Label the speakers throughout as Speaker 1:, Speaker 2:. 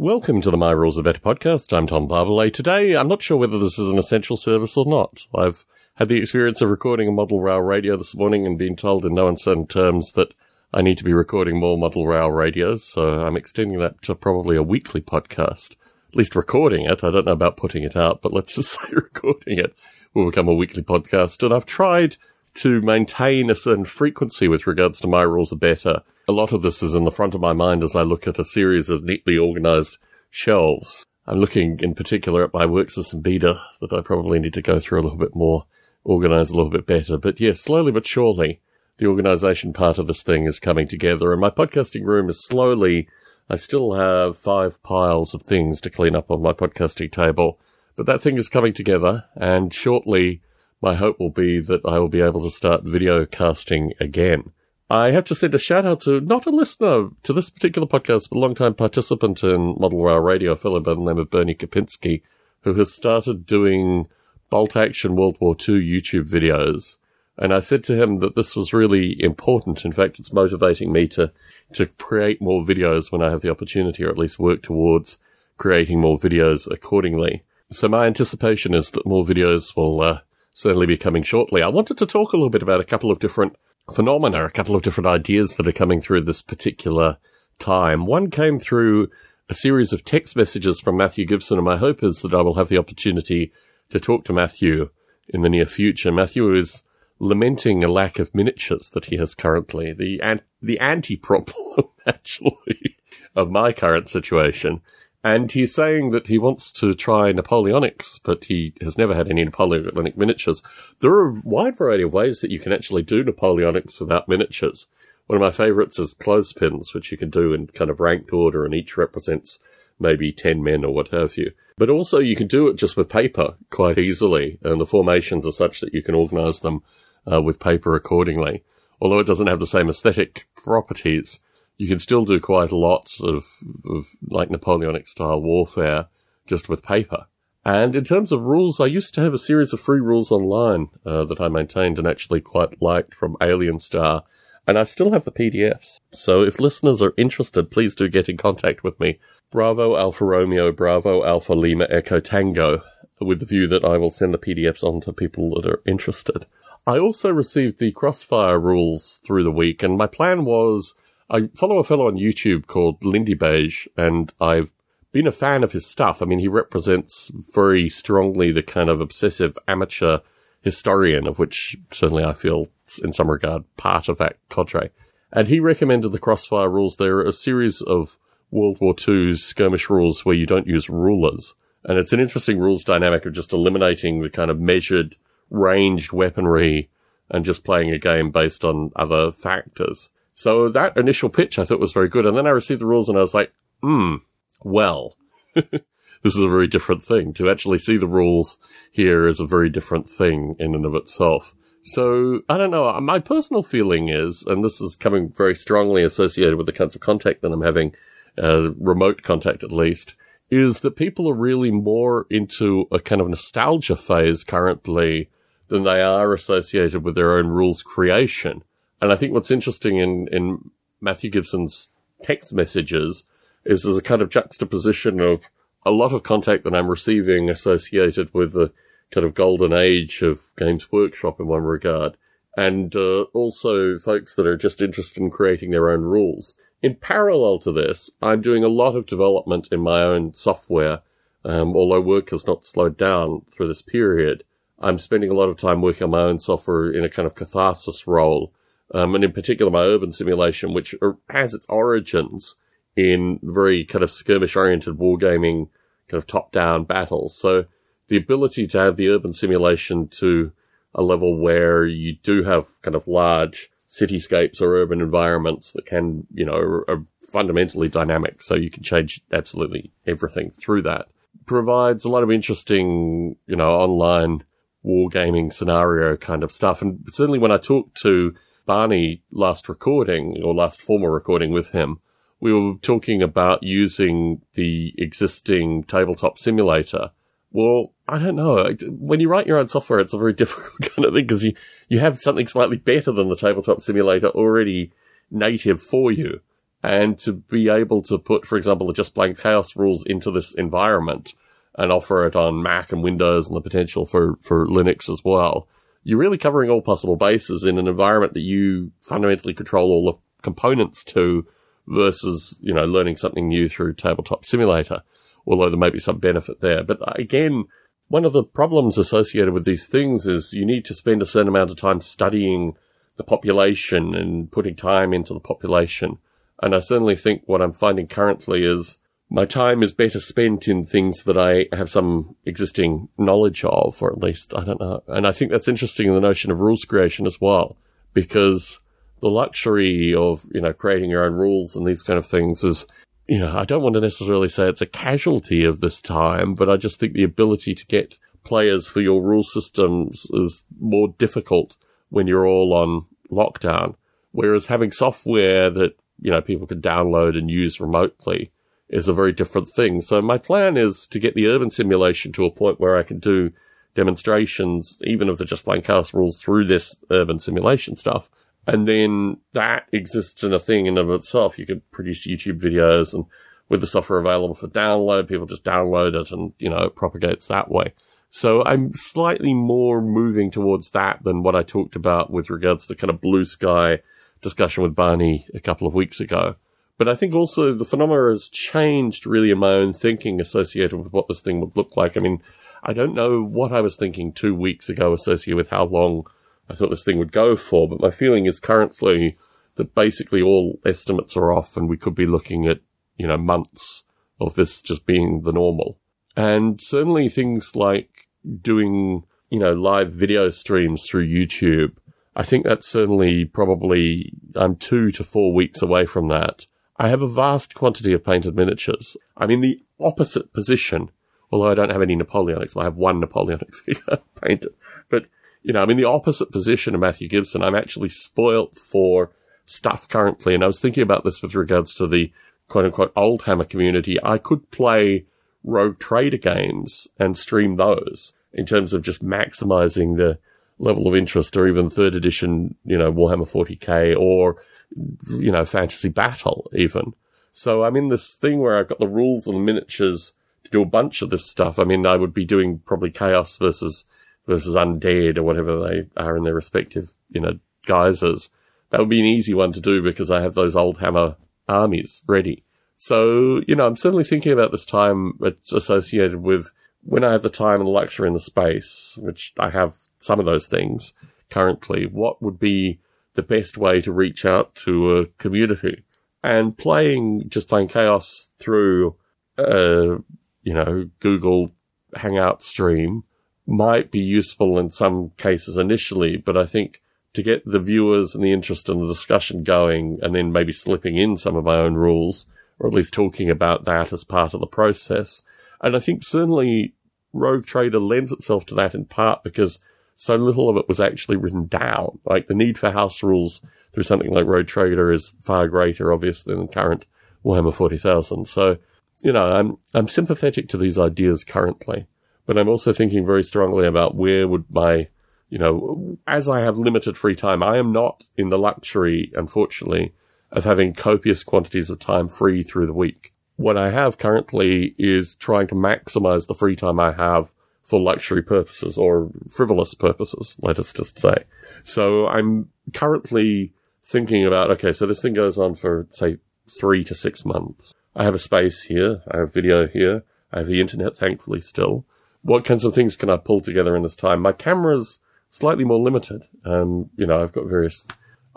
Speaker 1: Welcome to the My Rules Are Better podcast. I'm Tom Barbalet. Today, I'm not sure whether this is an essential service or not. I've had the experience of recording a model rail radio this morning and been told in no uncertain terms that I need to be recording more model rail radios, so I'm extending that to probably a weekly podcast. At least recording it. I don't know about putting it out, but let's just say recording it will become a weekly podcast. And I've tried to maintain a certain frequency with regards to my rules are better. A lot of this is in the front of my mind as I look at a series of neatly organized shelves. I'm looking in particular at my work system beta that I probably need to go through a little bit more, organize a little bit better. But yes, slowly but surely, the organization part of this thing is coming together and my podcasting room is slowly, I still have five piles of things to clean up on my podcasting table, but that thing is coming together and shortly my hope will be that I will be able to start video casting again. I have to send a shout out to not a listener to this particular podcast, but a long-time participant in Model Rail Radio, a fellow by the name of Bernie Kapinski, who has started doing bolt action World War II YouTube videos. And I said to him that this was really important. In fact, it's motivating me to, to create more videos when I have the opportunity, or at least work towards creating more videos accordingly. So my anticipation is that more videos will uh, certainly be coming shortly. I wanted to talk a little bit about a couple of different phenomena, a couple of different ideas that are coming through this particular time. One came through a series of text messages from Matthew Gibson, and my hope is that I will have the opportunity to talk to Matthew in the near future. Matthew is lamenting a lack of miniatures that he has currently, the an- the anti problem actually of my current situation. And he's saying that he wants to try Napoleonics, but he has never had any Napoleonic miniatures. There are a wide variety of ways that you can actually do Napoleonics without miniatures. One of my favorites is clothespins, which you can do in kind of ranked order, and each represents maybe 10 men or what have you. But also you can do it just with paper quite easily, and the formations are such that you can organize them uh, with paper accordingly. Although it doesn't have the same aesthetic properties, you can still do quite a lot of, of like Napoleonic style warfare just with paper. And in terms of rules, I used to have a series of free rules online uh, that I maintained and actually quite liked from Alien Star, and I still have the PDFs. So if listeners are interested, please do get in contact with me. Bravo Alpha Romeo, Bravo Alpha Lima Echo Tango, with the view that I will send the PDFs on to people that are interested. I also received the Crossfire rules through the week, and my plan was I follow a fellow on YouTube called Lindybeige, and I've been a fan of his stuff. I mean, he represents very strongly the kind of obsessive amateur historian, of which certainly I feel in some regard part of that cadre. And he recommended the crossfire rules. They're a series of World War II skirmish rules where you don't use rulers. And it's an interesting rules dynamic of just eliminating the kind of measured, ranged weaponry and just playing a game based on other factors. So that initial pitch I thought was very good. And then I received the rules and I was like, hmm, well, this is a very different thing. To actually see the rules here is a very different thing in and of itself. So I don't know. My personal feeling is, and this is coming very strongly associated with the kinds of contact that I'm having, uh, remote contact at least, is that people are really more into a kind of nostalgia phase currently than they are associated with their own rules creation. And I think what's interesting in, in Matthew Gibson's text messages is there's a kind of juxtaposition of a lot of contact that I'm receiving associated with the kind of golden age of Games Workshop in one regard, and uh, also folks that are just interested in creating their own rules. In parallel to this, I'm doing a lot of development in my own software, um, although work has not slowed down through this period. I'm spending a lot of time working on my own software in a kind of catharsis role um, and in particular my urban simulation, which has its origins in very kind of skirmish oriented wargaming kind of top down battles. So the ability to have the urban simulation to a level where you do have kind of large cityscapes or urban environments that can, you know, are fundamentally dynamic. So you can change absolutely everything through that provides a lot of interesting, you know, online wargaming scenario kind of stuff. And certainly when I talk to Barney last recording or last formal recording with him, we were talking about using the existing tabletop simulator. Well, I don't know. When you write your own software, it's a very difficult kind of thing because you, you have something slightly better than the tabletop simulator already native for you. and to be able to put, for example, the just plain chaos rules into this environment and offer it on Mac and Windows and the potential for, for Linux as well. You're really covering all possible bases in an environment that you fundamentally control all the components to versus, you know, learning something new through tabletop simulator. Although there may be some benefit there. But again, one of the problems associated with these things is you need to spend a certain amount of time studying the population and putting time into the population. And I certainly think what I'm finding currently is my time is better spent in things that I have some existing knowledge of, or at least I don't know. And I think that's interesting in the notion of rules creation as well, because the luxury of, you know, creating your own rules and these kind of things is, you know, I don't want to necessarily say it's a casualty of this time, but I just think the ability to get players for your rule systems is more difficult when you're all on lockdown. Whereas having software that, you know, people can download and use remotely is a very different thing. So my plan is to get the urban simulation to a point where I can do demonstrations, even of the just plain chaos rules through this urban simulation stuff. And then that exists in a thing in of itself. You could produce YouTube videos and with the software available for download, people just download it and, you know, it propagates that way. So I'm slightly more moving towards that than what I talked about with regards to kind of blue sky discussion with Barney a couple of weeks ago. But I think also the phenomena has changed really in my own thinking associated with what this thing would look like. I mean, I don't know what I was thinking two weeks ago associated with how long I thought this thing would go for, but my feeling is currently that basically all estimates are off and we could be looking at, you know, months of this just being the normal. And certainly things like doing, you know, live video streams through YouTube. I think that's certainly probably, I'm two to four weeks away from that. I have a vast quantity of painted miniatures. I'm in the opposite position, although I don't have any Napoleonics. I have one Napoleonic figure painted. But, you know, I'm in the opposite position of Matthew Gibson. I'm actually spoilt for stuff currently. And I was thinking about this with regards to the quote unquote old hammer community. I could play rogue trader games and stream those in terms of just maximizing the level of interest or even third edition, you know, Warhammer 40k or you know, fantasy battle even. So I'm in this thing where I've got the rules and miniatures to do a bunch of this stuff. I mean, I would be doing probably chaos versus, versus undead or whatever they are in their respective, you know, guises. That would be an easy one to do because I have those old hammer armies ready. So, you know, I'm certainly thinking about this time it's associated with when I have the time and the luxury in the space, which I have some of those things currently, what would be the best way to reach out to a community. And playing, just plain chaos through, uh, you know, Google Hangout stream might be useful in some cases initially, but I think to get the viewers and the interest in the discussion going and then maybe slipping in some of my own rules, or at least talking about that as part of the process. And I think certainly Rogue Trader lends itself to that in part because so little of it was actually written down. Like the need for house rules through something like Rogue Trader is far greater, obviously, than current Warhammer 40,000. So, you know, I'm, I'm sympathetic to these ideas currently, but I'm also thinking very strongly about where would my, you know, as I have limited free time, I am not in the luxury, unfortunately, of having copious quantities of time free through the week. What I have currently is trying to maximize the free time I have for luxury purposes or frivolous purposes, let us just say. So I'm currently thinking about, okay, so this thing goes on for, say, three to six months. I have a space here. I have video here. I have the internet, thankfully, still. What kinds of things can I pull together in this time? My camera's slightly more limited. Um, you know, I've got various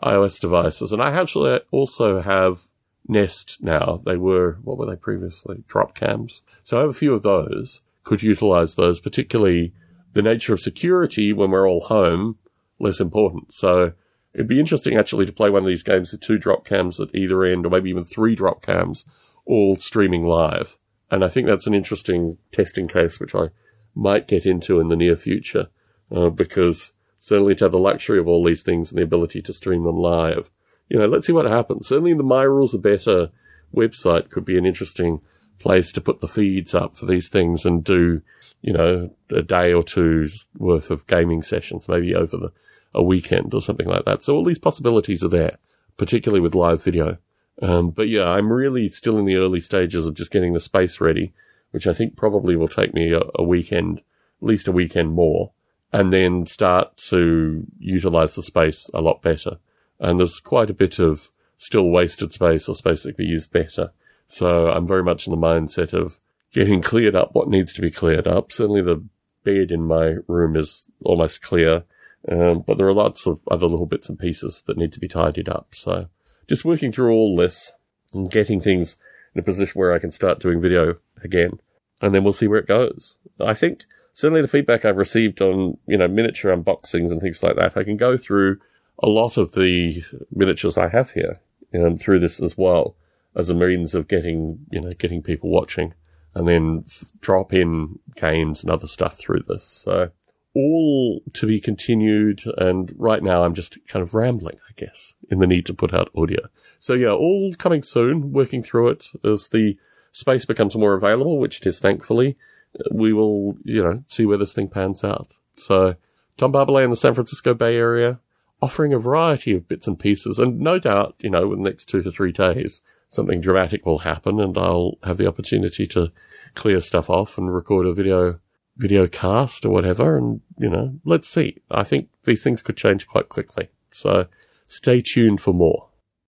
Speaker 1: iOS devices and I actually also have Nest now. They were, what were they previously? Drop cams. So I have a few of those could utilize those, particularly the nature of security when we're all home, less important. So it'd be interesting actually to play one of these games with two drop cams at either end, or maybe even three drop cams, all streaming live. And I think that's an interesting testing case, which I might get into in the near future, uh, because certainly to have the luxury of all these things and the ability to stream them live, you know, let's see what happens. Certainly the My Rules Are Better website could be an interesting place to put the feeds up for these things and do, you know, a day or two's worth of gaming sessions, maybe over the, a weekend or something like that. So all these possibilities are there, particularly with live video. Um, but yeah, I'm really still in the early stages of just getting the space ready, which I think probably will take me a, a weekend, at least a weekend more, and then start to utilize the space a lot better. And there's quite a bit of still wasted space or space that could be used better. So I'm very much in the mindset of getting cleared up what needs to be cleared up. Certainly the bed in my room is almost clear. Um, but there are lots of other little bits and pieces that need to be tidied up. So just working through all this and getting things in a position where I can start doing video again. And then we'll see where it goes. I think certainly the feedback I've received on, you know, miniature unboxings and things like that, I can go through a lot of the miniatures I have here um, through this as well as a means of getting, you know, getting people watching and then f- drop in games and other stuff through this. So all to be continued. And right now I'm just kind of rambling, I guess, in the need to put out audio. So yeah, all coming soon, working through it as the space becomes more available, which it is thankfully. We will, you know, see where this thing pans out. So Tom Barbalet in the San Francisco Bay Area, offering a variety of bits and pieces. And no doubt, you know, in the next two to three days, something dramatic will happen and I'll have the opportunity to clear stuff off and record a video, video cast or whatever. And, you know, let's see. I think these things could change quite quickly. So stay tuned for more.